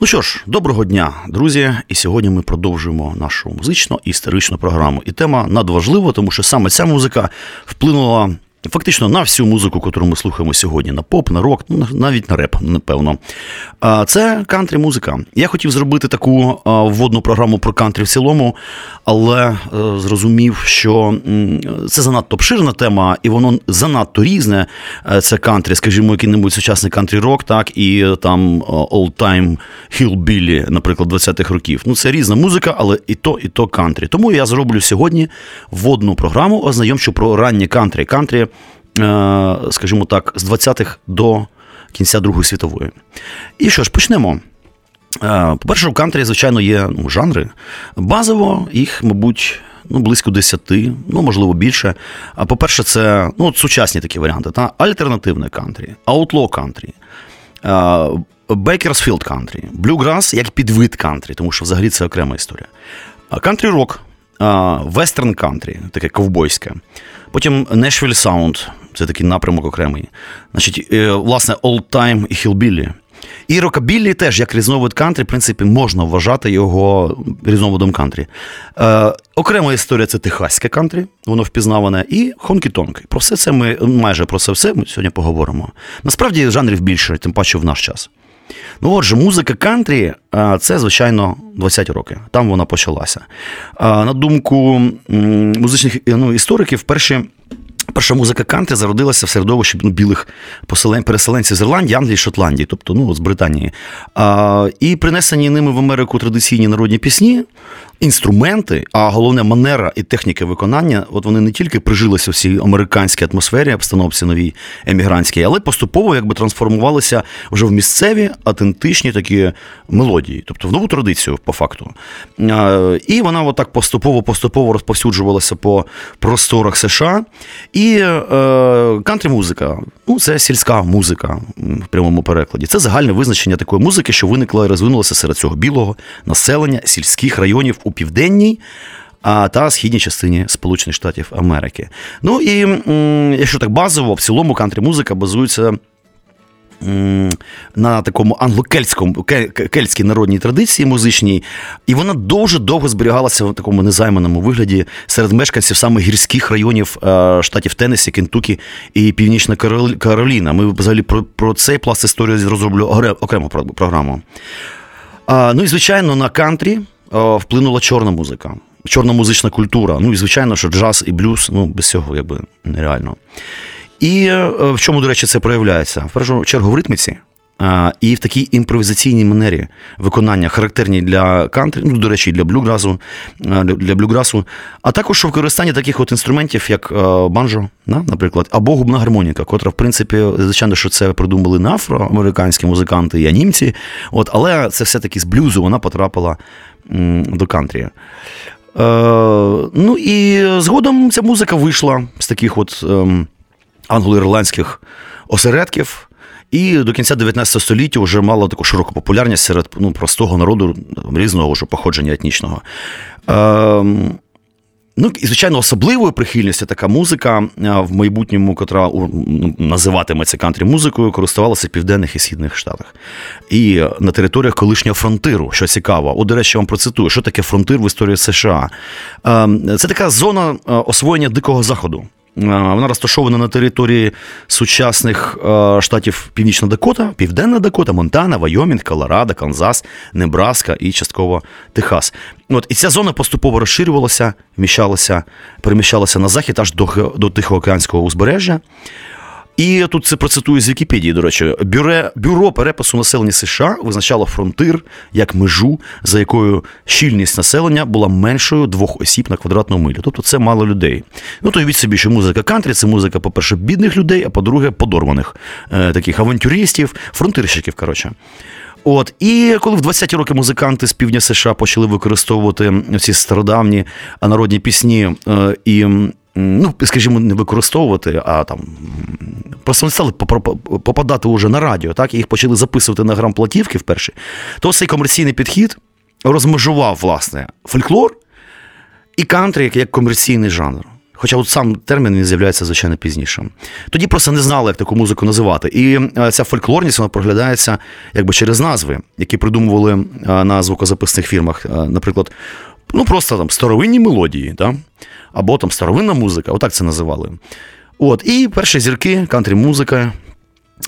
Ну що ж, доброго дня, друзі. І сьогодні ми продовжуємо нашу музичну історичну програму. І тема надважлива, тому що саме ця музика вплинула Фактично на всю музику, яку ми слухаємо сьогодні, на поп, на рок, навіть на реп, напевно. Це кантрі музика. Я хотів зробити таку вводну програму про кантрі в цілому, але е, зрозумів, що це занадто обширна тема, і воно занадто різне. Е, це кантрі, скажімо, який-небудь сучасний кантрі рок, так, і е, там Old Time Hillbilly, наприклад, 20-х років. Ну, це різна музика, але і то, і то кантрі. Тому я зроблю сьогодні вводну програму, ознайомчу про ранні кантрі. Кантрі скажімо так, з 20-х до кінця Другої світової. І що ж, почнемо. Е, по-перше, у кантрі, звичайно, є ну, жанри. Базово їх, мабуть, ну, близько 10, ну, можливо, більше. А по-перше, це ну, сучасні такі варіанти. Та? Альтернативне кантрі, outlaw кантрі, Бейкерсфілд кантрі, блюграс як підвид кантрі, тому що взагалі це окрема історія. Кантрі рок, вестерн кантрі, таке ковбойське. Потім Nashville Sound, це такий напрямок окремий. Значить, е, власне, Time і Hillbilly. І рокабіллі теж, як різновид кантрі, в принципі, можна вважати його різновидом кантрі. Е, Окрема історія це техаське кантрі, воно впізнаване, і хонкі-тонки. Про все це ми майже про це все ми сьогодні поговоримо. Насправді жанрів більше, тим паче в наш час. Ну, отже, музика кантрі це, звичайно, 20 роки. Там вона почалася. На думку музичних ну, істориків, перші. Перша музика Кантри зародилася в середовищі ну, білих переселенців з Ірландії, Англії, Шотландії, тобто ну, з Британії. А, І принесені ними в Америку традиційні народні пісні інструменти, а головне манера і техніки виконання, от вони не тільки прижилися в цій американській атмосфері, обстановці новій емігрантській, але поступово якби трансформувалися вже в місцеві автентичні такі мелодії, тобто в нову традицію, по факту. І вона отак поступово-поступово розповсюджувалася по просторах США. І е, кантрі-музика, ну це сільська музика в прямому перекладі. Це загальне визначення такої музики, що виникла і розвинулася серед цього білого населення сільських районів у південній та східній частині Сполучених Штатів Америки. Ну і якщо так базово, в цілому кантрі-музика базується. На такому англо-кельтському кельтській народній традиції музичній, і вона дуже довго зберігалася в такому незайманому вигляді серед мешканців саме гірських районів е, штатів Теннесі, Кентукі і Північна Кароліна. Ми взагалі про про цей пласт історії розроблю окрему програму. Ну і звичайно, на кантрі вплинула чорна музика, чорна музична культура. Ну і звичайно, що джаз і блюз ну, без цього якби нереально. І е, в чому, до речі, це проявляється? В першу чергу в ритміці. І в такій імпровізаційній манері виконання, характерні для кантрі, ну, до речі, для блюгразу, для блюграсу, а також використання таких от інструментів, як банджо, наприклад, або губна гармоніка, котра, в принципі, звичайно, що це придумали не афроамериканські музиканти і німці, от, але це все-таки з блюзу вона потрапила до кантрі. Е, ну і згодом ця музика вийшла з таких от ем, англо-ірландських осередків. І до кінця 19 століття вже мала таку широку популярність серед ну, простого народу різного вже походження етнічного. Ем, Ну і звичайно, особливою прихильністю така музика в майбутньому, котра ну, називатиметься кантрі музикою, користувалася в південних і східних штатах. І на територіях колишнього фронтиру, що цікаво, О, до речі, вам процитую, що таке фронтир в історії США. Ем, це така зона освоєння дикого заходу. Вона розташована на території сучасних штатів Північна Дакота, Південна Дакота, Монтана, Вайомінг, Колорадо, Канзас, Небраска і частково Техас. От, І ця зона поступово розширювалася, вміщалася, переміщалася на захід аж до, до Тихоокеанського узбережжя. І тут це процитую з Вікіпедії, до речі, бюро, бюро перепису населення США визначало фронтир як межу, за якою щільність населення була меншою двох осіб на квадратну милю. Тобто це мало людей. Ну то уявіть собі, що музика кантрі це музика, по-перше, бідних людей, а по-друге, подорваних е, таких авантюристів, фронтирщиків. коротше. От і коли в 20-ті роки музиканти з півдня США почали використовувати ці стародавні народні пісні е, і ну, скажімо, не використовувати, а там просто вони стали попадати уже на радіо, так, і їх почали записувати на грамплатівки вперше, то цей комерційний підхід розмежував, власне, фольклор і кантрі як комерційний жанр. Хоча от сам термін він з'являється звичайно пізніше. Тоді просто не знали, як таку музику називати. І е, ця фольклорність вона проглядається якби через назви, які придумували е, на звукозаписних фірмах. Е, наприклад, ну просто там старовинні мелодії, да? або там старовинна музика, отак це називали. От, І перші зірки, кантрі-музика,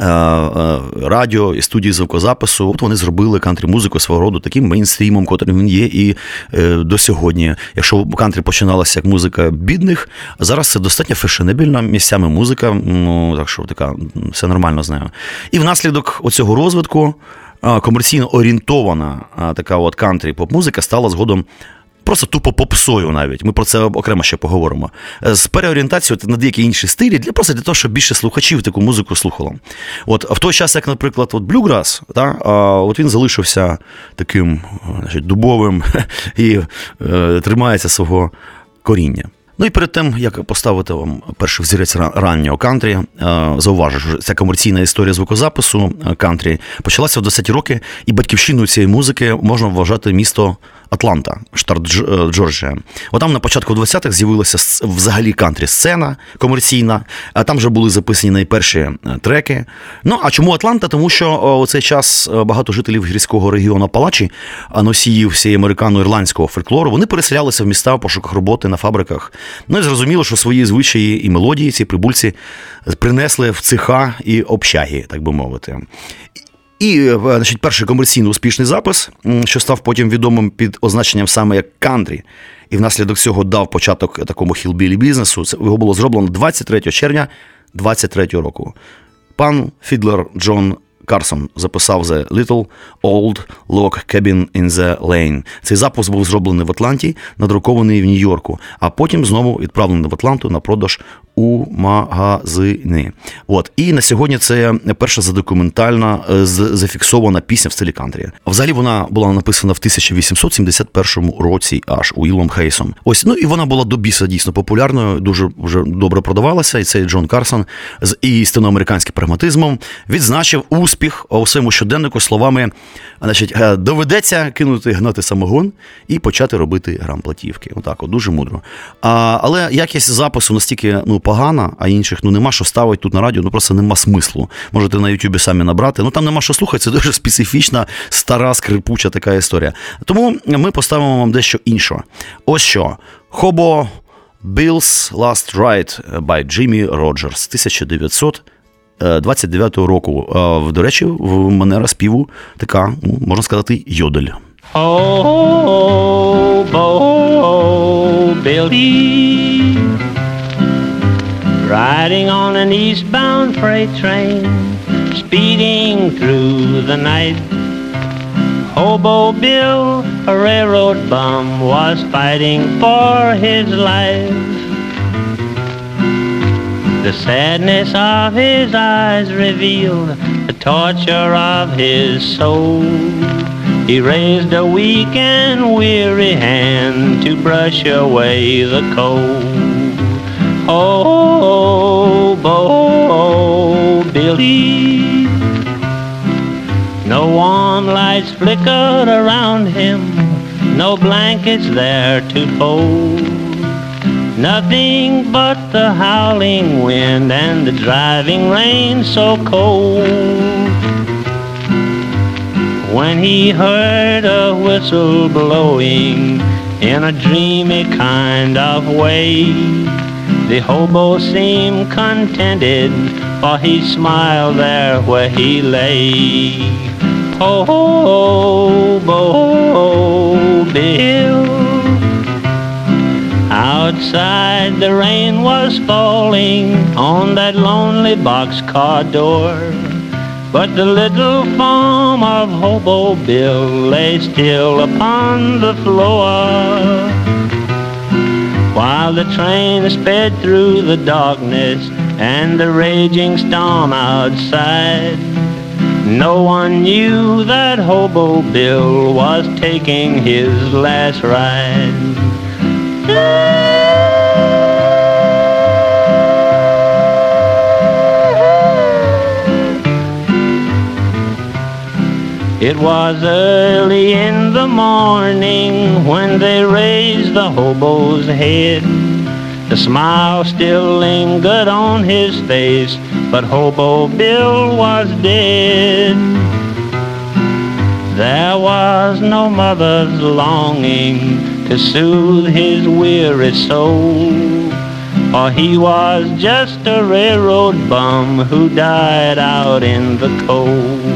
Е, е, радіо і студії звукозапису. От вони зробили кантрі-музику свого роду таким мейнстрімом, котрим він є, і е, до сьогодні. Якщо кантрі починалася як музика бідних, зараз це достатньо фешенебільна місцями музика. Ну так що така все нормально знаю. І внаслідок оцього розвитку комерційно орієнтована така от кантрі поп-музика стала згодом просто тупо попсою навіть. Ми про це окремо ще поговоримо. Е, з переорієнтацією на деякі інші стилі для просто для того, щоб більше слухачів таку музику слухало. От в той час, як, наприклад, от Блюграс, та, от він залишився таким значить, дубовим і е, тримається свого коріння. Ну і перед тим, як поставити вам перший взірець раннього кантрі, е, зауважу, що ця комерційна історія звукозапису е, кантрі почалася в 10 роки, і батьківщиною цієї музики можна вважати місто Атланта, штат е, Джорджія. Отам на початку 20-х з'явилася взагалі кантрі сцена комерційна, а там вже були записані найперші е, треки. Ну а чому Атланта? Тому що у цей час е, багато жителів гірського регіону Палачі, носіїв всієї американо-ірландського фольклору, вони переселялися в міста в пошуках роботи на фабриках. Ну і зрозуміло, що свої звичаї і мелодії ці прибульці принесли в цеха і общаги, так би мовити. І е, значить, перший комерційно успішний запис, що став потім відомим під означенням саме як кантрі, і внаслідок цього дав початок такому хілбілі бізнесу. Це його було зроблено 23 червня 23 року. Пан Фідлер Джон Карсон записав The Little Old Log Cabin in the Lane. Цей запуск був зроблений в Атланті, надрукований в Нью-Йорку, а потім знову відправлений в Атланту на продаж у магазини. От і на сьогодні це перша задокументальна е, зафіксована пісня в стилі кантрі. Взагалі вона була написана в 1871 році, аж Уілом Хейсом. Ось ну і вона була до біса дійсно популярною, дуже вже добре продавалася. І цей Джон Карсон з істинноамериканським прагматизмом відзначив успіх у своєму щоденнику словами: значить, «Е, доведеться кинути гнати самогон і почати робити грамплатівки. Отак, от дуже мудро. А, Але якість запису настільки ну погана, а інших ну нема що ставити тут на радіо, ну просто нема смислу. Можете на Ютубі самі набрати. Ну там нема що слухати, це дуже специфічна, стара, скрипуча така історія. Тому ми поставимо вам дещо інше. Ось що. Хобо Bill's Last Ride by Jimmy Rogers 1929 року. До речі, в манера співу така, ну, можна сказати, йодель. Oh, oh, Billy riding on an eastbound freight train, speeding through the night. Hobo Bill, a railroad bum, was fighting for his life. The sadness of his eyes revealed the torture of his soul. He raised a weak and weary hand to brush away the cold. Oh, Bo Billy. No warm lights flickered around him, no blankets there to fold. Nothing but the howling wind and the driving rain so cold. When he heard a whistle blowing in a dreamy kind of way, the hobo seemed contented, for he smiled there where he lay. Hobo Bill. Outside the rain was falling on that lonely boxcar door. But the little form of Hobo Bill lay still upon the floor while the train sped through the darkness and the raging storm outside. No one knew that Hobo Bill was taking his last ride. It was early in the morning when they raised the hobo's head. The smile still lingered on his face, but Hobo Bill was dead. There was no mother's longing to soothe his weary soul, for he was just a railroad bum who died out in the cold.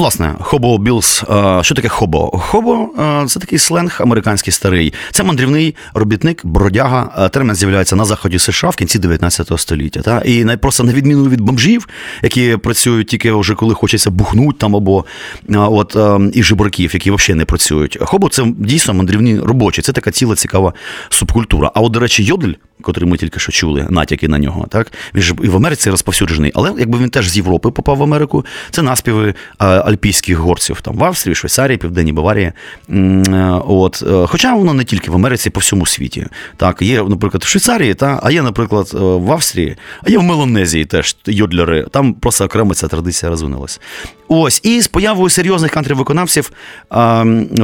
Власне, хобо білс. Що таке хобо? Хобо це такий сленг американський старий. Це мандрівний робітник, бродяга. Термін з'являється на заході США в кінці 19 століття. Та? І просто на відміну від бомжів, які працюють тільки вже коли хочеться бухнуть там або от і жебраків, які взагалі не працюють. Хобо це дійсно мандрівні робочі. Це така ціла цікава субкультура. А от, до речі, йодль котрий ми тільки що чули, натяки на нього. Так він ж і в Америці розповсюджений, але якби він теж з Європи попав в Америку, це наспіви альпійських горців там в Австрії, Швейцарії, Південній Баварії. От, е, Хоча воно не тільки в Америці, по всьому світі. Так, є, наприклад, в Швейцарії, та, а є, наприклад, е, в Австрії, а є в Меланезії теж йодлери. Там просто окремо ця традиція розвинулась. Ось, і з появою серйозних кантрі-виконавців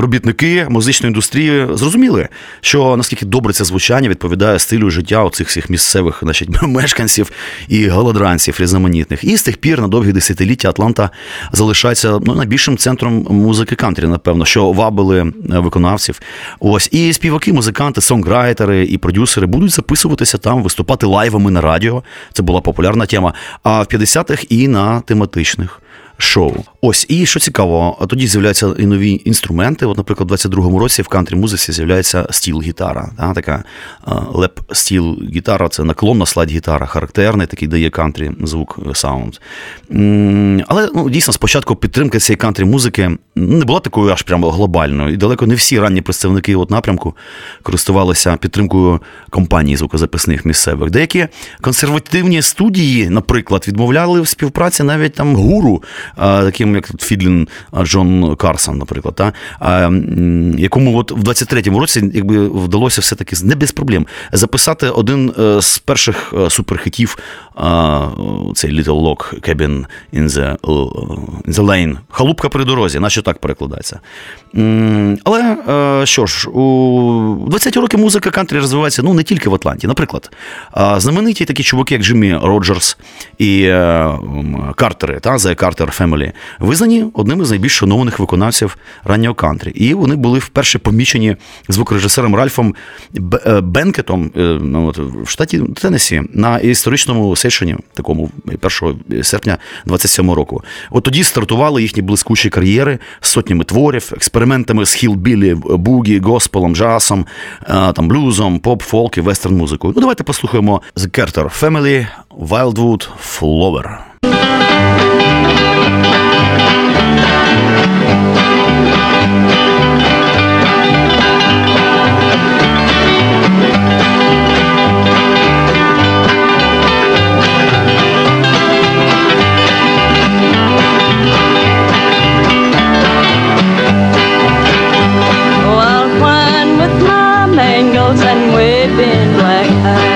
робітники музичної індустрії зрозуміли, що наскільки добре це звучання відповідає стилю життя оцих всіх місцевих значить, мешканців і голодранців різноманітних. І з тих пір на довгі десятиліття Атланта залишається ну, найбільшим центром музики кантрі, напевно, що вабили е, виконавців. Ось і співаки, музиканти, сонграйтери і продюсери будуть записуватися там, виступати лайвами на радіо. Це була популярна тема. А в 50-х і на тематичних шоу. Ось і що цікаво, тоді з'являються і нові інструменти. От, наприклад, у 22-му році в кантрі музиці з'являється стіл-гітара. Та, така леп стіл гітара це наклонна слайд гітара, характерний, такий дає кантрі звук е, саунд. Але ну, дійсно спочатку підтримка цієї кантрі музики не була такою аж прямо глобальною. І далеко не всі ранні представники от напрямку користувалися підтримкою компаній звукозаписних місцевих. Деякі консервативні студії, наприклад, відмовляли в співпраці навіть там гуру таким як Фідлін Джон Карсон, наприклад, та, якому от в 23-му році якби вдалося все-таки не без проблем записати один е, з перших е, суперхитів цей Little Lock Cabin in the, in the Lane. Халупка при дорозі, наче так перекладається. Але е, що ж, у 20-ті роки музика кантрі розвивається ну, не тільки в Атланті. Наприклад, знамениті такі чуваки, як Джиммі Роджерс і Картери, та, The Carter Family, визнані одним із найбільш шанованих виконавців раннього кантрі. І вони були вперше помічені звукорежисером Ральфом е, Бенкетом е, ну, в штаті Теннесі на історичному сешені, такому 1 серпня 27 року. От тоді стартували їхні блискучі кар'єри з сотнями творів, експериментами з хілбілі, бугі, госпелом, джасом, е, там блюзом, поп, фолк і вестерн музикою. Ну давайте послухаємо The Carter Family, Wildwood Flower. Oh, and whipping black eyes.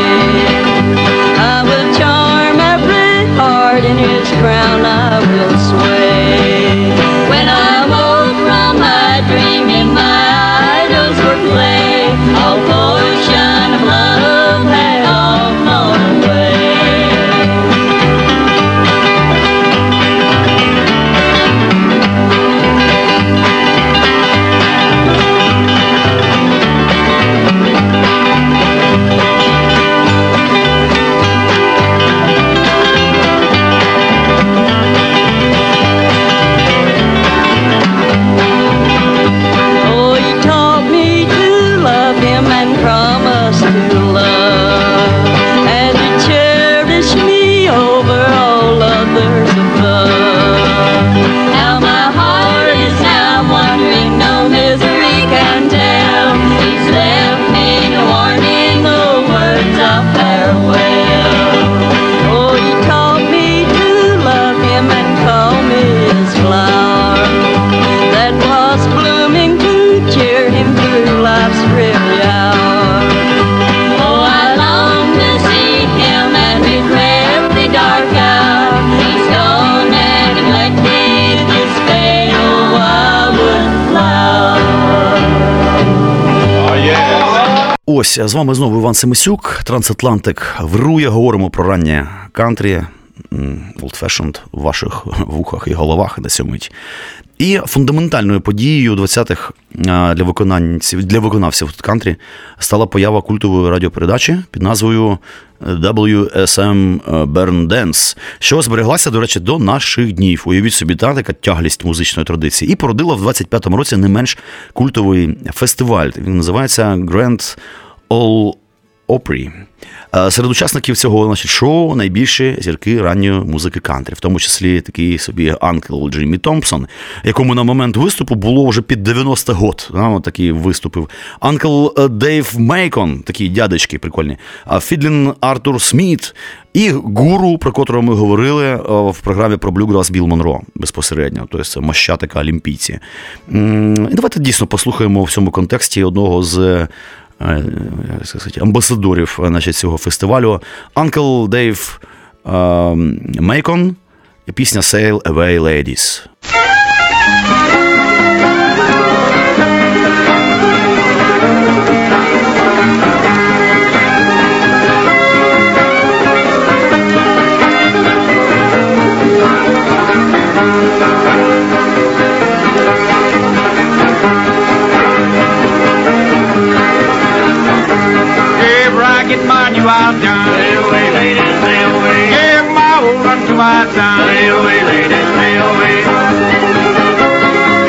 Ось з вами знову Іван Семисюк, Трансатлантик. Вирує, говоримо про раннє кантрі, fashioned в ваших вухах і головах на цю мить. І фундаментальною подією 20-х для виконавців для виконавців кантрі стала поява культової радіопередачі під назвою WSM Burn Dance, що збереглася, до речі, до наших днів. Уявіть собі, та така тяглість музичної традиції. І породила в 25-му році не менш культовий фестиваль. Він називається Grand Ole Opry. Е, серед учасників цього значить, шоу найбільші зірки ранньої музики кантрі, в тому числі такий собі Uncle Джиммі Томпсон, якому на момент виступу було вже під 90 год. Такий виступив. Uncle Дейв Мейкон, такі дядечки прикольні, Fiddlin' Артур Сміт і гуру, про котрого ми говорили е, в програмі про Блюграс Біл Монро безпосередньо, тобто це мощ така олімпійці. І давайте дійсно послухаємо в цьому контексті одного з як сказати, амбасадорів значить, цього фестивалю. Uncle Dave Мейкон і пісня Sail Away Ladies. get my new eyes done. Stay away, lady, stay away. Give my old run to my son. Stay away, lady, stay away.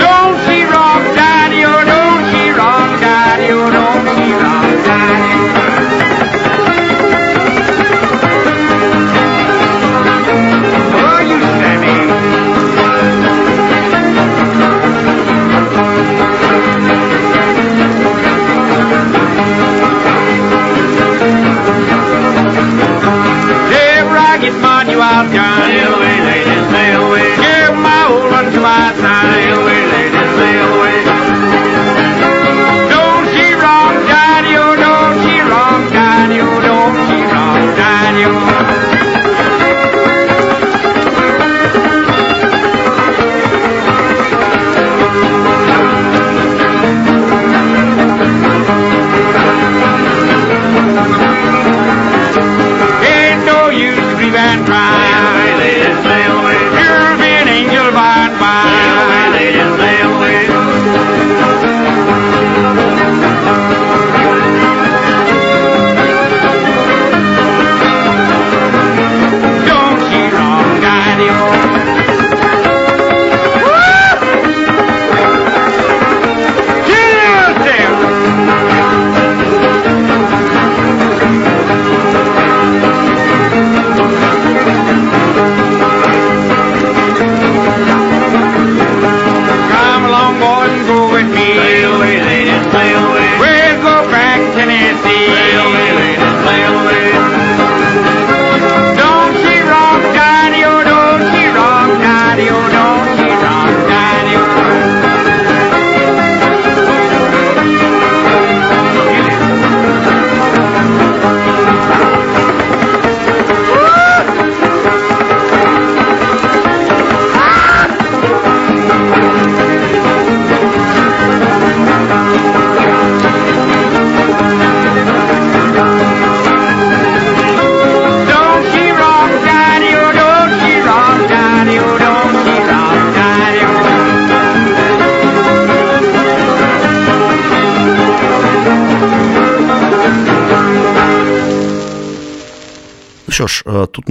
Don't see wrong, daddy, oh, don't see wrong, daddy, oh, don't see wrong, daddy. Що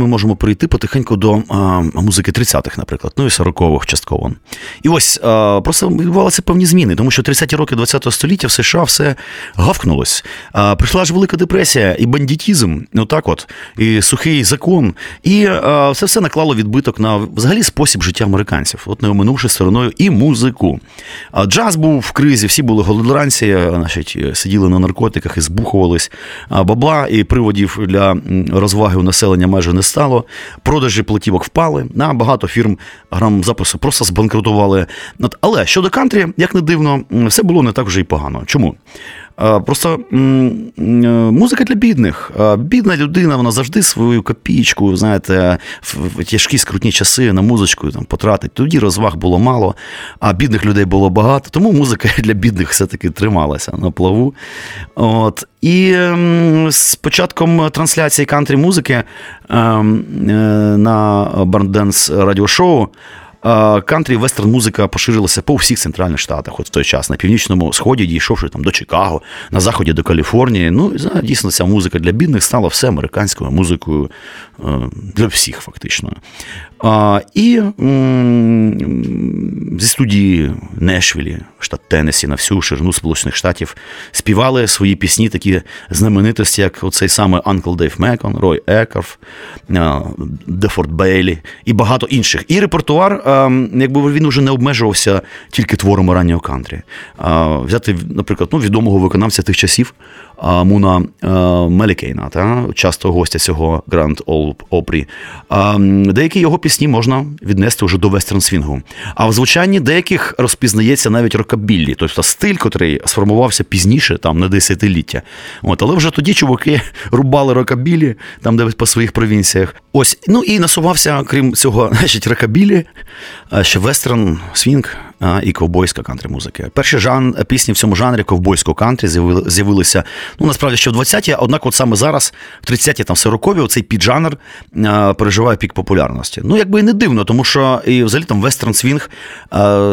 ми можемо прийти потихеньку до а, музики 30-х, наприклад, ну і 40-х частково. І ось а, просто відбувалися певні зміни, тому що 30-ті роки ХХ століття в США все гавкнулось. А, Прийшла ж велика депресія, і бандитізм, отак от, і сухий закон, і а, це все наклало відбиток на взагалі спосіб життя американців, от не оминувши стороною і музику. А Джаз був в кризі, всі були голодранці, значить, сиділи на наркотиках і збухувались. А бабла і приводів для розваги у населення майже не стало. Продажі платівок впали. На багато фірм грам запису просто збанкрутували. Але щодо кантрі, як не дивно, все було не так вже й погано. Чому? Просто музика для бідних. Бідна людина, вона завжди свою копійку, знаєте, в тяжкі скрутні часи на музичку там потратить. Тоді розваг було мало, а бідних людей було багато. Тому музика для бідних все-таки трималася на плаву. От. І з початком трансляції кантрі музики ем, е, на Барденс радіошоу кантрі вестерн музика поширилася по всіх центральних штатах, от в той час на північному сході, дійшовши там до Чикаго, на заході до Каліфорнії. Ну і дійсно ця музика для бідних стала все американською музикою е, для всіх, фактично. І зі студії Нешвілі, штат Теннесі, на всю ширину Сполучених Штатів співали свої пісні, такі знаменитості, як оцей саме Анкл Дейв Мекон, Рой Екарф, Дефорд Бейлі і багато інших. І репертуар, якби він вже не обмежувався тільки творами раннього кантрі. Взяти, наприклад, ну, відомого виконавця тих часів. Муна Мелікейна, та, часто гостя цього Гранд Опрі. Деякі його пісні можна віднести вже до вестерн свінгу. А в звучанні деяких розпізнається навіть рокабіллі, тобто стиль, котрий сформувався пізніше, там на десятиліття. От, Але вже тоді чуваки рубали рокабілі, там де по своїх провінціях. Ось, ну і насувався, крім цього, значить, рокабілі, ще вестерн свінг і ковбойська кантрі музики. Перші жан пісні в цьому жанрі ковбойського кантрі з'явилися ну насправді ще в 20-ті, однак, от саме зараз, в 30-ті, там 40-ві, цей піджанр переживає пік популярності. Ну, якби і не дивно, тому що і взагалі там вестерн свінг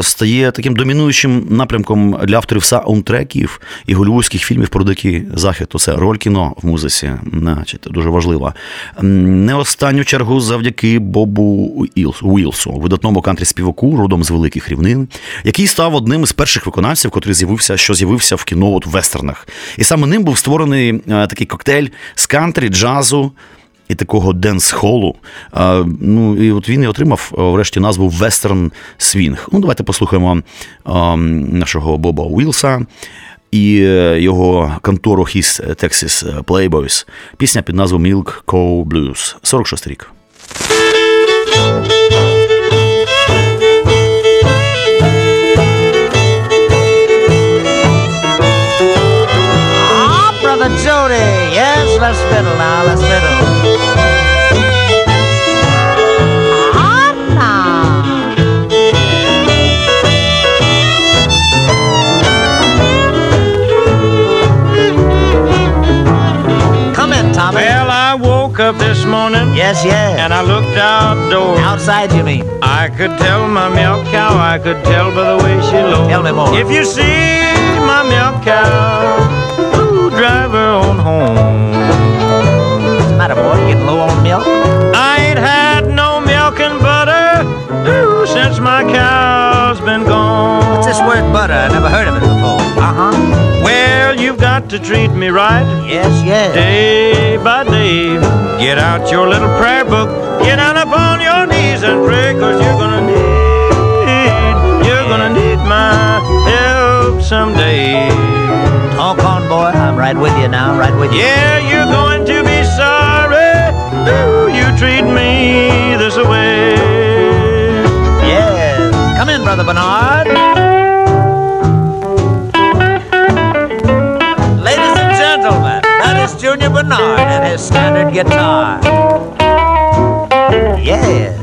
стає таким домінуючим напрямком для авторів саундтреків і голівудських фільмів про дикий захід. Це роль кіно в музиці, значить, дуже важлива. Не останню чергу завдяки Бобу Уілсу, видатному кантрі співаку, родом з великих рівнин який став одним із перших виконавців, котрий з'явився, що з'явився в кіно от в вестернах. І саме ним був створений е, такий коктейль з кантрі, джазу. І такого денс-холу. А, ну, І от він і отримав е, врешті назву Вестерн Свінг. Ну, Давайте послухаємо а, нашого Боба Уілса і е, його контору His Texas Playboys. Пісня під назвою Milk Cow Blues. 46 рік. Let's fiddle now, let's fiddle. Come in, Tommy. Well, I woke up this morning. Yes, yes. And I looked outdoors. Outside, you mean? I could tell my milk cow, I could tell by the way she looked. Tell me more. If you see my milk cow, on home matter, boy? Getting low on milk? I ain't had no milk and butter ooh, since my cow's been gone. What's this word butter? I never heard of it before. Uh huh. Well, you've got to treat me right. Yes, yes. Day by day. Get out your little prayer book. Get down upon your knees and pray, cause you're gonna right with you now, right with you. Yeah, you're going to be sorry. do you treat me this way? Yes. Come in, Brother Bernard. Ladies and gentlemen, that is Junior Bernard and his standard guitar. Yes.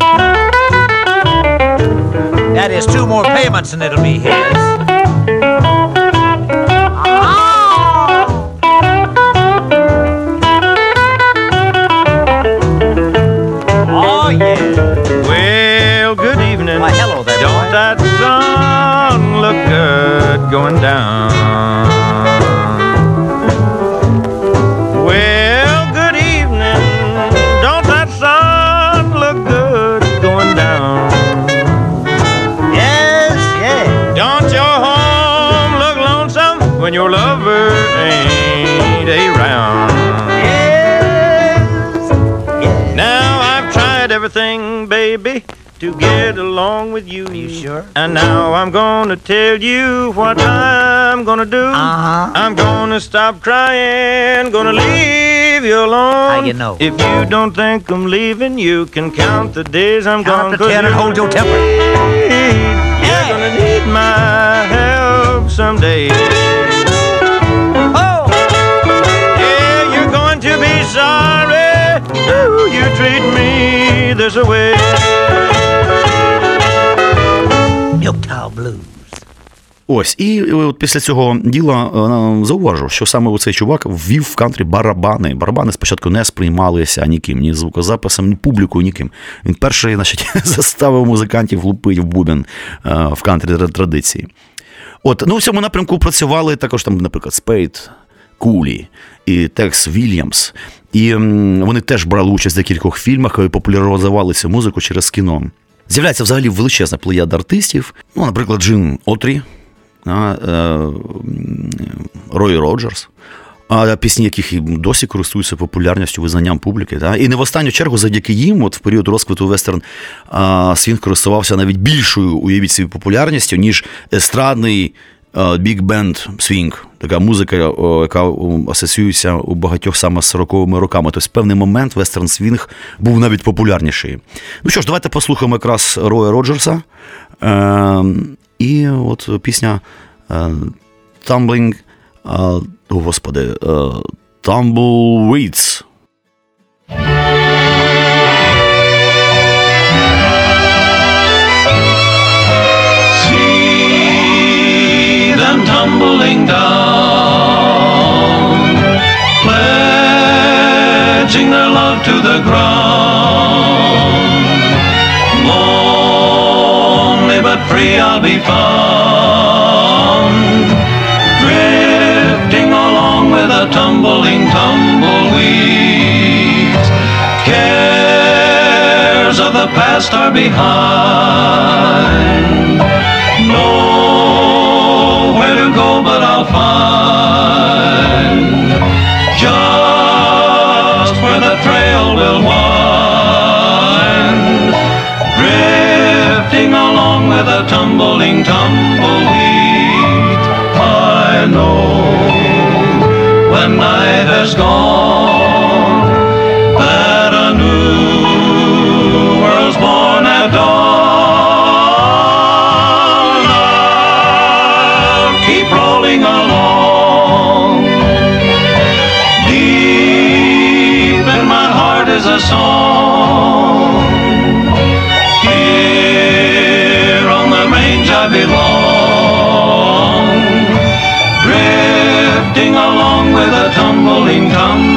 That is two more payments and it'll be his. Going down. wrong with you. Are you sure? And now I'm gonna tell you what I'm gonna do. Uh-huh. I'm gonna stop crying, gonna leave you alone. How you know? If you don't think I'm leaving, you can count the days I'm count gone. Count to ten and hold your temper. Hey. You're gonna need my help someday. Oh! Yeah, you're going to be sorry. Ooh, you treat me this way. Milktown Blues. Ось, і от після цього діла е, зауважу, що саме цей чувак ввів в кантрі барабани. Барабани спочатку не сприймалися ніким, ні звукозаписом, ні публікою, ніким. Він перший, значить, заставив музикантів лупити в бубен е, в кантрі традиції. От, ну, в цьому напрямку працювали також там, наприклад, Спейд, Кулі і Текс Вільямс. І вони теж брали участь в декількох фільмах і популяризували цю музику через кіно. З'являється взагалі величезна плеяда артистів. Ну, наприклад, Джин Отрі, е, Рой Роджерс. А пісні, яких і досі користуються популярністю, визнанням публіки. Та? І не в останню чергу, завдяки їм, от в період розквіту вестерн а, свінг користувався навіть більшою, уявіть собі, популярністю, ніж естрадний біг бенд свінг. Така музика, яка асоціюється у багатьох саме з 40-ми роками. Тобто в певний момент вестерн свінг був навіть популярніший. Ну що ж, давайте послухаємо якраз Роя Роджерса. Е, і от пісня е, Tumbling, е, о, господи, е, Tumbleweeds. See tumbling down, pledging their love to the ground. Lonely but free I'll be found, drifting along with a tumbling tumbleweeds. Cares of the past are behind to go but I'll find Drifting along with a tumbling tumbleweed.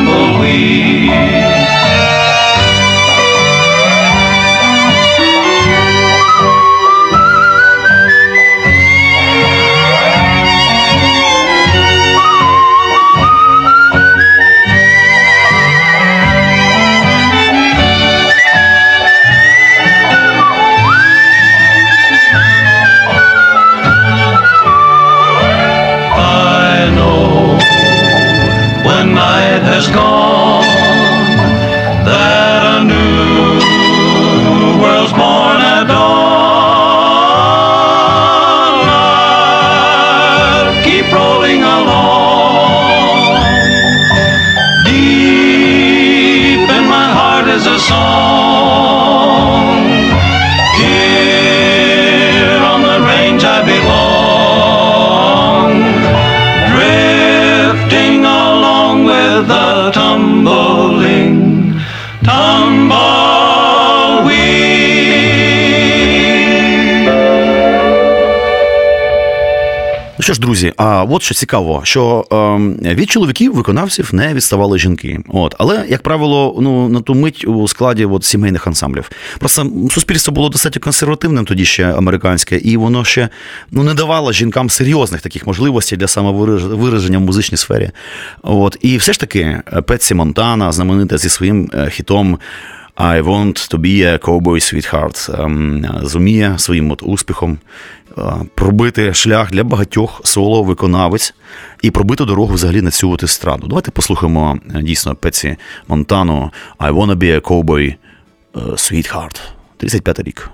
Tumble. Що ж, друзі, а от що цікаво, що ем, від чоловіків виконавців не відставали жінки. От, але, як правило, ну на ту мить у складі от, сімейних ансамблів. Просто суспільство було достатньо консервативним тоді ще американське, і воно ще ну не давало жінкам серйозних таких можливостей для самовираження в музичній сфері. От, і все ж таки, Петсі Монтана, знаменита зі своїм е, хітом. I want to be a cowboy sweetheart ем, зуміє своїм от успіхом е, пробити шлях для багатьох соло-виконавець і пробити дорогу взагалі на цю от естраду. Давайте послухаємо е, дійсно Пеці Монтану I wanna be a cowboy е, sweetheart. 35 рік.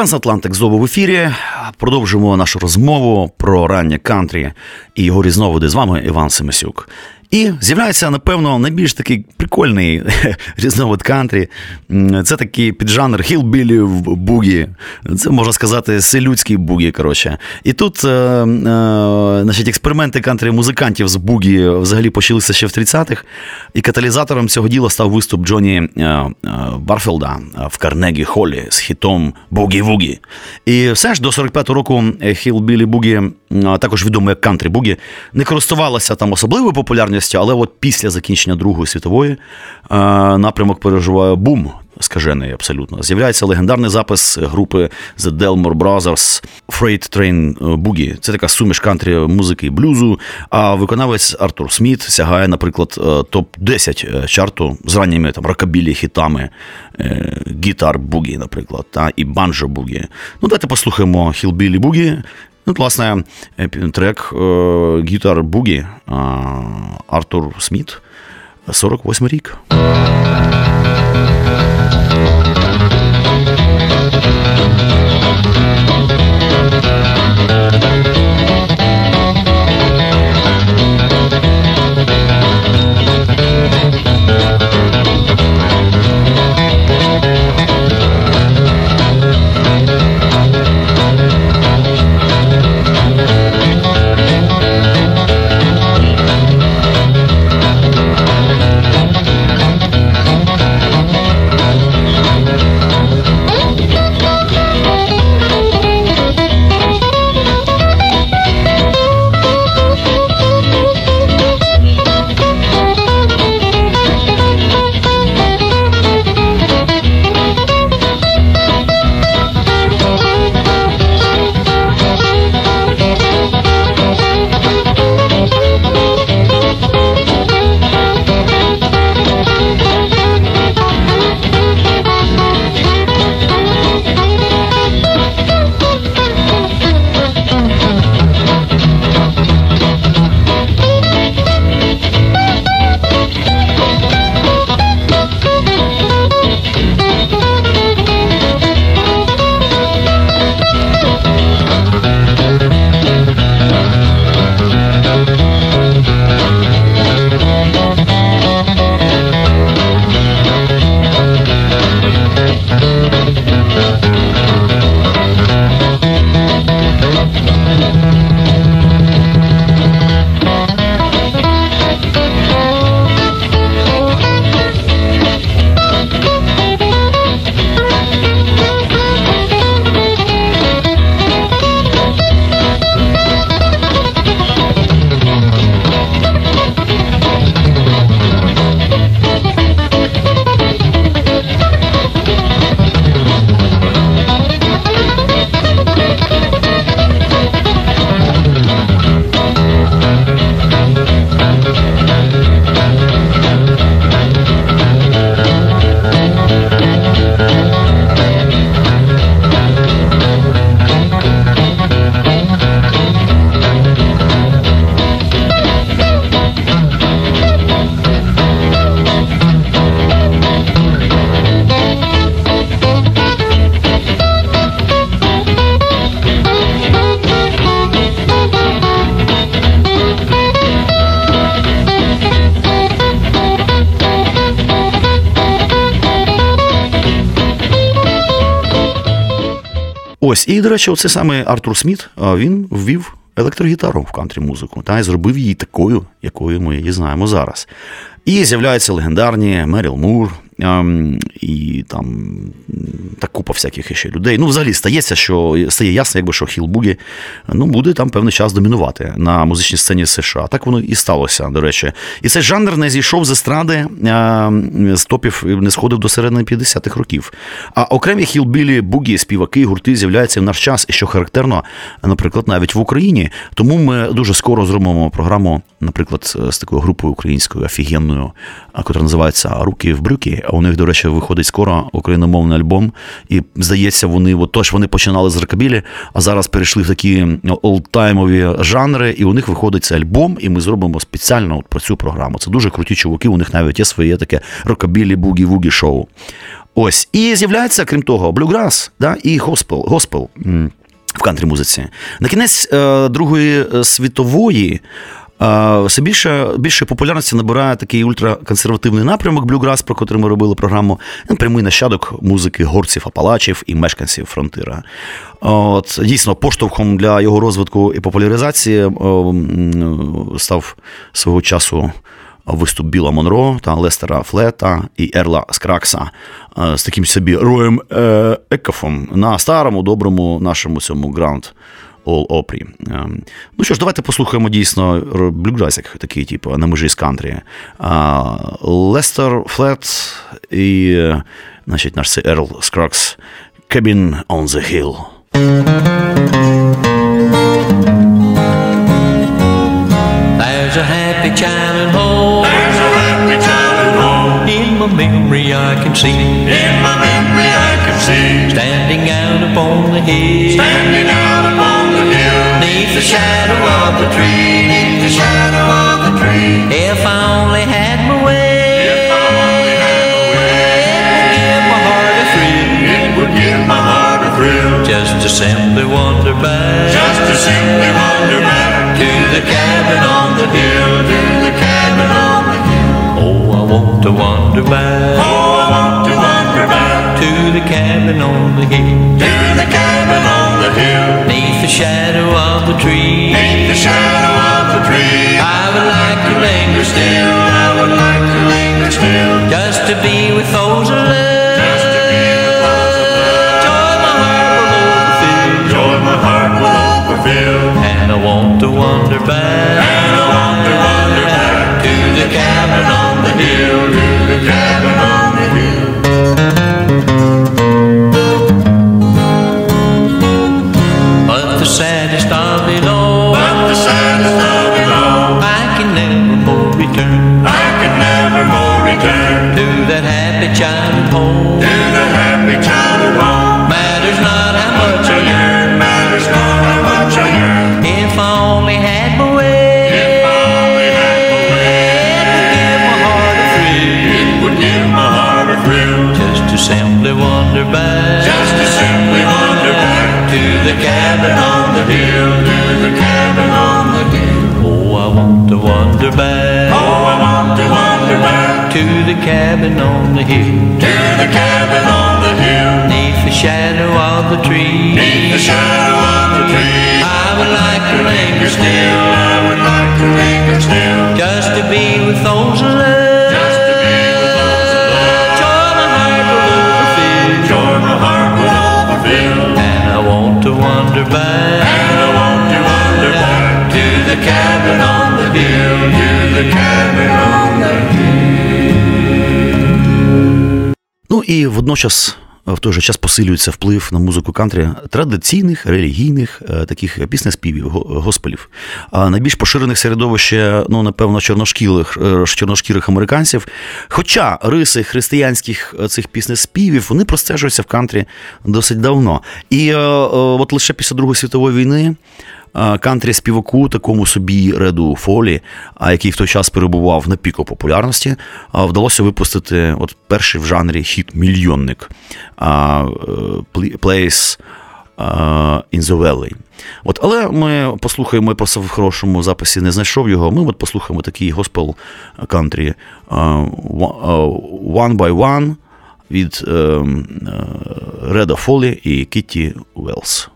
Трансатлантик знову в ефірі. Продовжуємо нашу розмову про раннє кантрі і його різновиди. З вами Іван Семисюк. І з'являється, напевно, найбільш такий прикольний різновид кантрі. Це такий піджанр хілбілі в бугі. Це можна сказати селюдський бугі. коротше. І тут е, е, значить, експерименти кантрі-музикантів з бугі взагалі почалися ще в 30-х. І каталізатором цього діла став виступ Джоні е, е, Барфілда в Карнегі Холлі з хітом Бугі-Вугі. І все ж до 45-го року Хілбілі Бугі, е, також відомо як кантрі Бугі, не користувалася там особливою популярністю але от після закінчення Другої світової е, напрямок переживає бум. Скажений абсолютно. З'являється легендарний запис групи The Delmore Brothers Freight Train Boogie. Це така суміш кантрі музики і блюзу. А виконавець Артур Сміт сягає, наприклад, е, топ-10 чарту з ранніми там рокабілі хітами гітар бугі, наприклад, та і банджо бугі. Ну, давайте послухаємо Hillbilly Boogie. Ну, власне, трек Гітар Бугі Артур Сміт, 48 рік. Ось, і, до речі, оце саме Артур Сміт, він ввів електрогітару в кантрі музику та й зробив її такою, якою ми її знаємо зараз. І з'являються легендарні Меріл Мур, і там та купа всяких ще людей. Ну, взагалі стається, що стає ясно, якби що Хілбугі ну, буде там певний час домінувати на музичній сцені США. Так воно і сталося, до речі. І цей жанр не зійшов з естради ем, з топів, не сходив до середини 50-х років. А окремі хілбілі, бугі, співаки, гурти з'являються в наш час, і що характерно, наприклад, навіть в Україні. Тому ми дуже скоро зробимо програму, наприклад, з такою групою українською офігенною, яка називається Руки в брюки. А у них, до речі, виходить скоро україномовний альбом. І здається, вони от, тож вони починали з рокабілі, а зараз перейшли в такі олдтаймові жанри, і у них виходить цей альбом, і ми зробимо спеціально от про цю програму. Це дуже круті чуваки. У них навіть є своє таке рокабілі бугі-вугі шоу. Ось. І з'являється, крім того, блюграс да, і госпел, госпел в кантрі музиці. На кінець е, Другої е, світової. Все більше більше популярності набирає такий ультраконсервативний напрямок блюграс, про котрий ми робили програму. Він прямий нащадок музики горців, апалачів і мешканців фронтира. От, дійсно, поштовхом для його розвитку і популяризації е, став свого часу виступ Біла Монро та Лестера Флета і Ерла Скракса е, з таким собі Роєм е, Екафом на старому, доброму нашому цьому граунд. All Опрі. Ем, Ну що ж, давайте послухаємо дійсно блюграсик, такий, типу, на межі з кантрі. Лестер Флет і, е, значить, наш цей Ерл Скракс Cabin on the Hill. There's a happy child at home. There's a happy child at home. In my memory I can see In my memory I can see. standing out upon the hill. Standing out the shadow of the tree. Beneath the shadow of the tree. If I only had my way, If I only had my way. give my heart a thrill. It would give my heart a thrill. Just to simply wander back Just to simply wander back to the cabin on the hill. to the cabin on the hill. Oh, I want to wander back Oh, I want to wander back to the cabin on the hill. Cabin on the hill. Neath the shadow of the tree. Beneath the shadow of the tree. I would like to linger still. I would like to linger still. Just to be with those I love. Just to be with those I love. Joy my heart will overfill. Joy my heart will overfill. And I want to wander back. And I want to wander back to the cabin on the hill. to the cabin saddest of it all, But the saddest of it all, I can never more return I can never more return to that happy childhood home. to the happy child at home. Matters not how much I yearn. matters not how much I yearn. If I only had my way, If I only had my way, give my heart a thrill. it give my heart a thrill. Just to simply wander back. Just to simply wander back to the cabin the hill. to the cabin on the hill. Oh, I want to wander back Oh, I want to wander back to the cabin on the hill. to the cabin on the hill. Neath the shadow of the tree. Beneath the shadow of the tree. I would like to linger still. I would like to linger still. Just to be with those I love. Ну і водночас. В той же час посилюється вплив на музику кантрі традиційних релігійних е, таких піснеспівів, го- госпелів. А найбільш поширених середовище, ну напевно, чорношкірих, е, чорношкірих американців. Хоча риси християнських е, цих піснеспівів вони простежуються в кантрі досить давно. І от лише після Другої світової війни. Е, Кантрі співаку, такому собі Реду Фолі, а який в той час перебував на піку популярності, вдалося випустити от перший в жанрі хіт мільйонник а, е, Peace in the Valley. От, але ми послухаємо, я просто в хорошому записі не знайшов його. Ми от послухаємо такий госпел кантрі One by One від е, е, Реда Фолі і Кітті Уелс.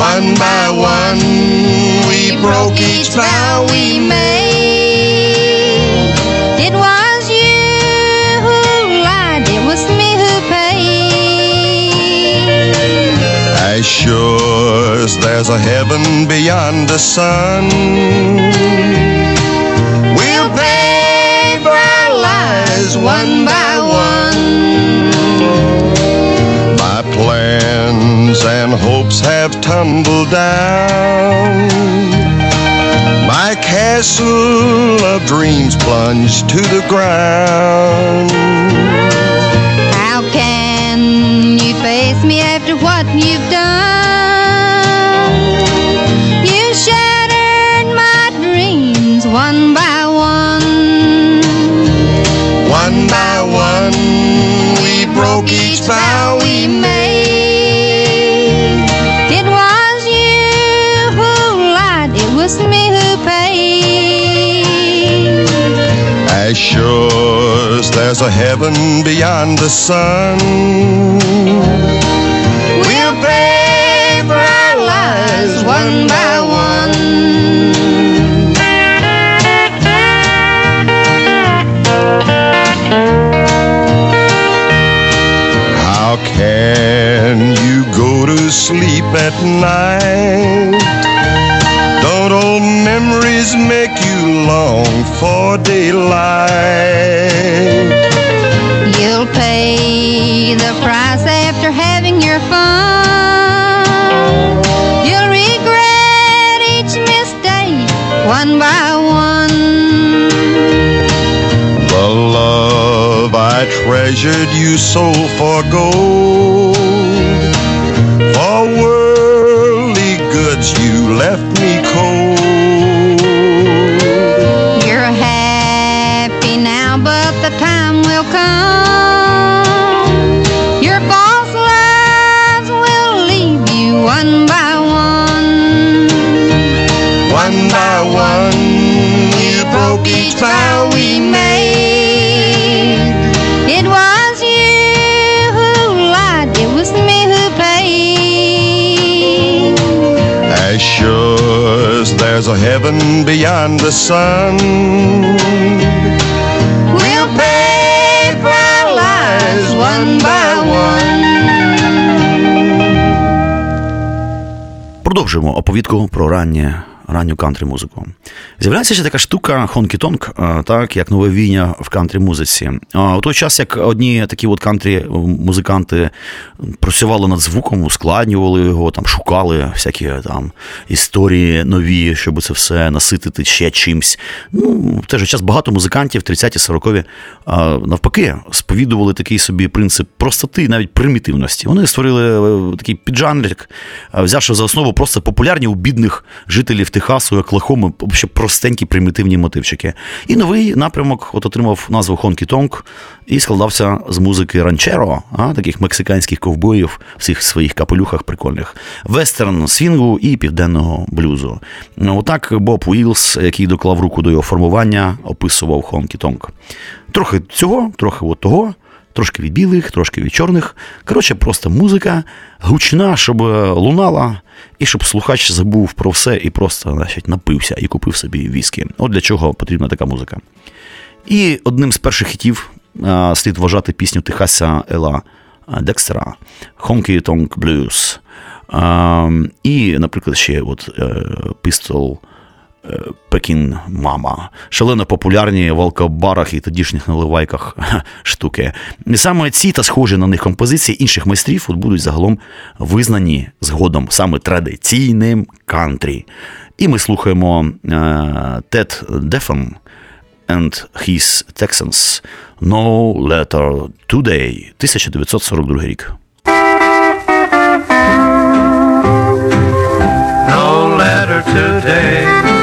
One by one, we broke each vow we made. It was you who lied, it was me who paid. As sure as there's a heaven beyond the sun, we'll pay our lies one by one. My plans and hopes have tumbled down. My castle of dreams plunged to the ground. How can you face me after what you've done? You shattered my dreams one by one. One by one, we broke each vow sure there's a heaven beyond the sun, we'll for our lies one by one. How can you go to sleep at night? Don't old memories make you long for daylight? Treasured you sold for gold. For worldly goods you left a heaven beyond the sun, we'll pay for our lives one by one. Продовжуємо оповідку про раннє. Ранню кантрі музику. З'являється ще така штука хонкі-тонк, е, так, як нововіння в кантрі музиці. У той час, як одні такі от кантрі музиканти працювали над звуком, ускладнювали його, там, шукали всякі там історії нові, щоб це все наситити ще чимсь. Ну, в той же час багато музикантів, 30-ті, 40-ві, навпаки, сповідували такий собі принцип простоти, навіть примітивності. Вони створили е, такий піджанрик, е, взявши за основу просто популярні у бідних жителів Техасу, Оклахоми, ще простенькі примітивні мотивчики. І новий напрямок от отримав назву Хонкі Тонг і складався з музики ранчеро, а, таких мексиканських ковбоїв, всіх своїх капелюхах прикольних, вестерн свінгу і південного блюзу. Ну, Отак Боб Уілс, який доклав руку до його формування, описував Хонкі Тонг. Трохи цього, трохи от того. Трошки від білих, трошки від чорних. Коротше, просто музика гучна, щоб лунала, і щоб слухач забув про все і просто значить, напився і купив собі віскі. От для чого потрібна така музика. І одним з перших хітів а, слід вважати пісню Техаса Ела Декстера Honky Tonk Blues. А, і, наприклад, ще от е, Pistol Packin' Mama. Шалено популярні в алкобарах і тодішніх наливайках штуки. І саме ці та схожі на них композиції інших майстрів от будуть загалом визнані згодом саме традиційним кантрі. І ми слухаємо Тед Дефен and His Texans No Letter Today 1942 рік. No letter today.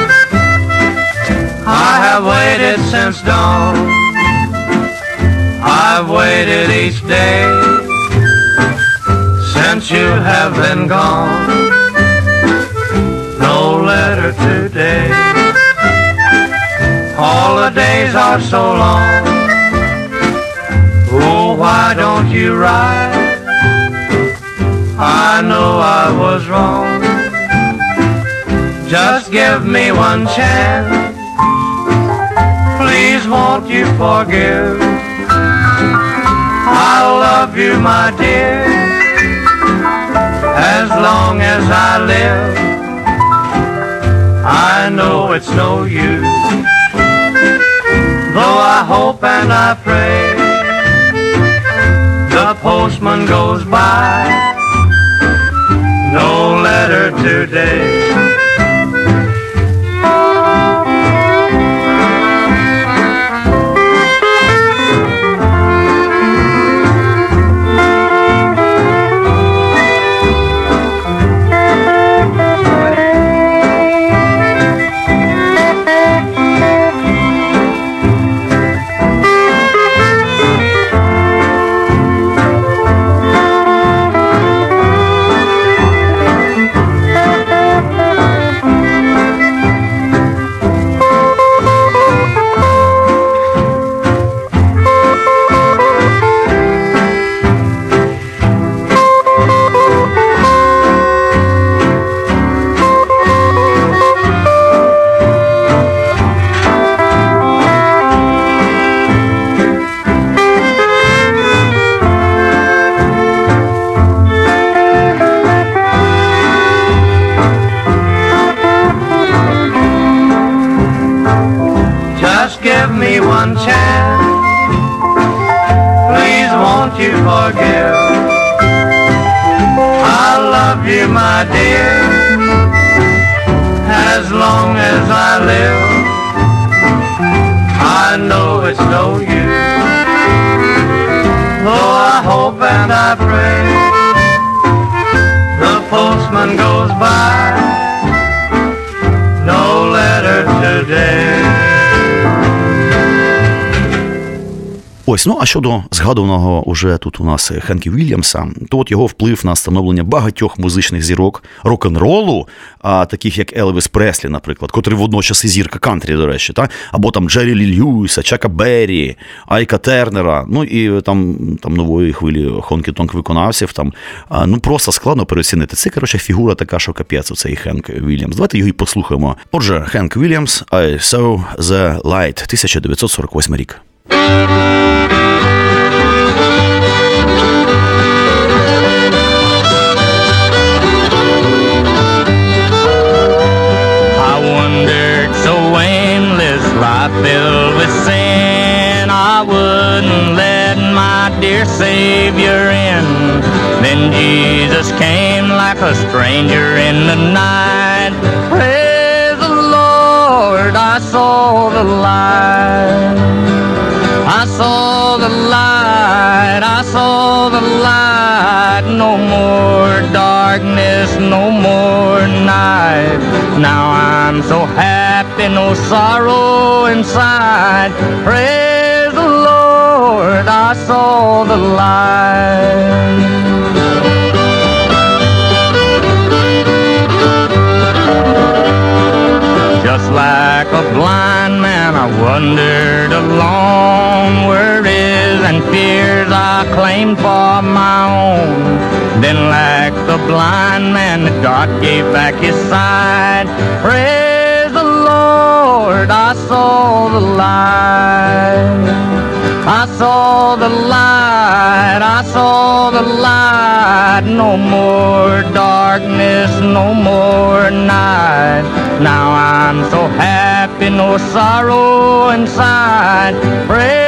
I have waited since dawn. I've waited each day since you have been gone. No letter today. All the days are so long. Oh, why don't you write? I know I was wrong. Just give me one chance. Won't you forgive? I'll love you, my dear, as long as I live. I know it's no use, though I hope and I pray. The postman goes by, no letter today. Live. Ну а щодо згадуваного уже тут у нас Хенкі Вільямса, то от його вплив на становлення багатьох музичних зірок рок-н-ролу, а таких як Елвіс Преслі, наприклад, котрий водночас і зірка кантрі, до речі, та? або там Джері Лі Льюіса, Чака Беррі, Айка Тернера, ну і там там нової хвилі Хонкі Тонк виконавців. Там, Ну просто складно переоцінити. Це коротше фігура така, що капець, оцей Хенк Вільямс. Давайте його і послухаємо. Отже, Хенк Вільямс, I Saw the Light, 1948 рік. I wandered so aimless, life filled with sin. I wouldn't let my dear Savior in. Then Jesus came like a stranger in the night. Praise the Lord, I saw the light. Light. No more darkness, no more night. Now I'm so happy, no sorrow inside. Praise the Lord, I saw the light. Just like a blind man, I wandered along worries and fears I claimed for my own. Then, like the blind man, God gave back his sight. Praise the Lord, I saw the light. I saw the light, I saw the light. No more darkness, no more night. Now I'm so happy, no sorrow inside. Praise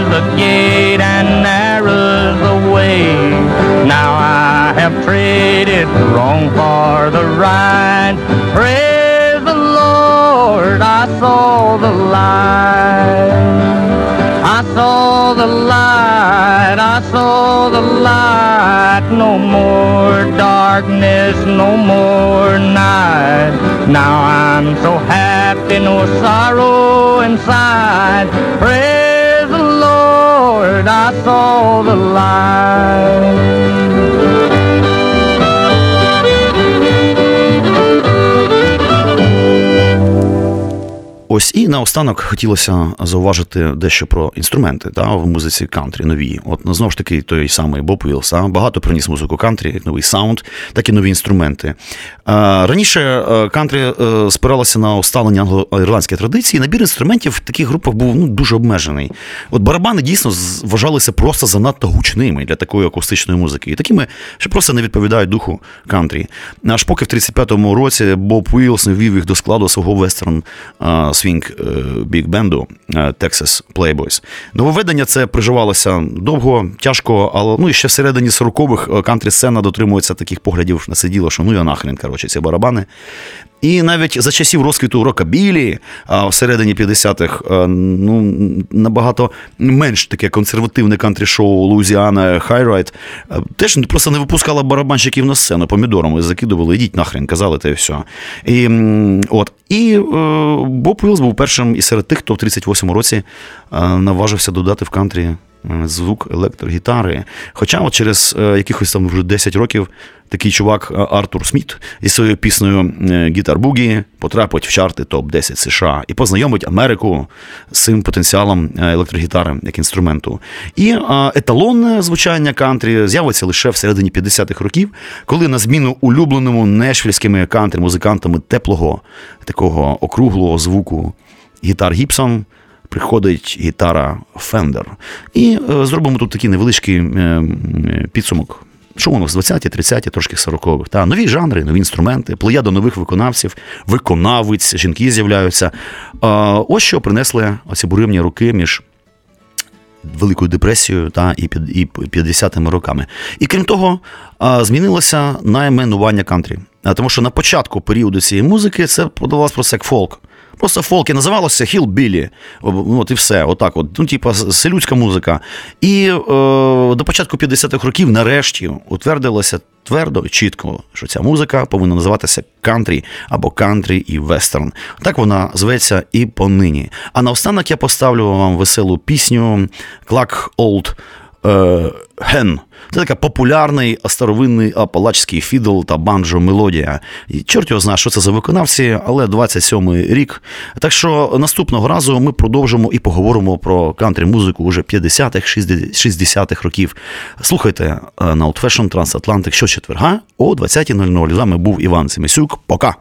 the gate and narrow's the way. Now I have traded the wrong for the right. Praise the Lord, I saw the light. I saw the light, I saw the light. No more darkness, no more night. Now I'm so happy, no sorrow inside. Praise Lord, I saw the light. Ось і наостанок хотілося зауважити дещо про інструменти та, в музиці кантрі нові. От ну, знову ж таки, той самий Боб Вілс, а, багато приніс музику кантрі, як новий саунд, так і нові інструменти. Раніше е, кантрі е, спиралося на усталення англо-ірландської традиції. Набір інструментів в таких групах був ну, дуже обмежений. От барабани дійсно вважалися просто занадто гучними для такої акустичної музики. І такими, що просто не відповідають духу кантрі. Аж поки в 35-му році Боб Вілс не ввів їх до складу свого вестерн свінг е, біг бенду е, Texas Playboys. Нововведення це приживалося довго, тяжко, але ну і ще всередині 40-х кантрі сцена дотримується таких поглядів на це діло, що ну я нахрен, коротше, ці барабани. І навіть за часів розквіту рокабілі, а всередині 50-х, е, ну, набагато менш таке консервативне кантрі-шоу Louisiana Hayride теж просто не випускала барабанщиків на сцену помідорами, закидували, ідіть нахрен, казали те і все. І, от. і е, Боб Уілс був першим і серед тих, хто в 38-му році наважився додати в кантрі е, звук електрогітари. Хоча от через е, якихось там вже 10 років такий чувак е, Артур Сміт із своєю піснею Гітар Бугі потрапить в чарти топ-10 США і познайомить Америку з цим потенціалом електрогітари як інструменту. І еталонне звучання кантрі з'явиться лише в середині 50-х років, коли на зміну улюбленому нешвільськими кантрі-музикантами теплого, такого округлого звуку гітар Гібсон приходить гітара Fender. І е, зробимо тут такий невеличкий е, підсумок. Що воно з 20-ті, 30-ті, трошки 40-х. Та, нові жанри, нові інструменти, плеяда нових виконавців, виконавиць, жінки з'являються. А, Ось що принесли оці буривні роки між Великою депресією та і 50-ми роками. І крім того, змінилося найменування кантрі. Тому що на початку періоду цієї музики це подавалось просто як фолк. Просто фолки називалося Хілбілі. От і все. Отак от. Ну, типа, селюдська музика. І е, до початку 50-х років, нарешті, утвердилося твердо чітко, що ця музика повинна називатися кантрі або кантрі і вестерн. Так вона зветься і понині. А наостанок я поставлю вам веселу пісню Cluck Old Hen. Це така популярний старовинний апалачський фідл та банджо мелодія. Чорт його знає, що це за виконавці, але 27-й рік. Так що наступного разу ми продовжимо і поговоримо про кантрі-музику уже 50-х, 60-х років. Слухайте е, на Old Fashion Transatlantic щочетверга о 20.00. З вами був Іван Семисюк. Пока!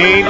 Ain't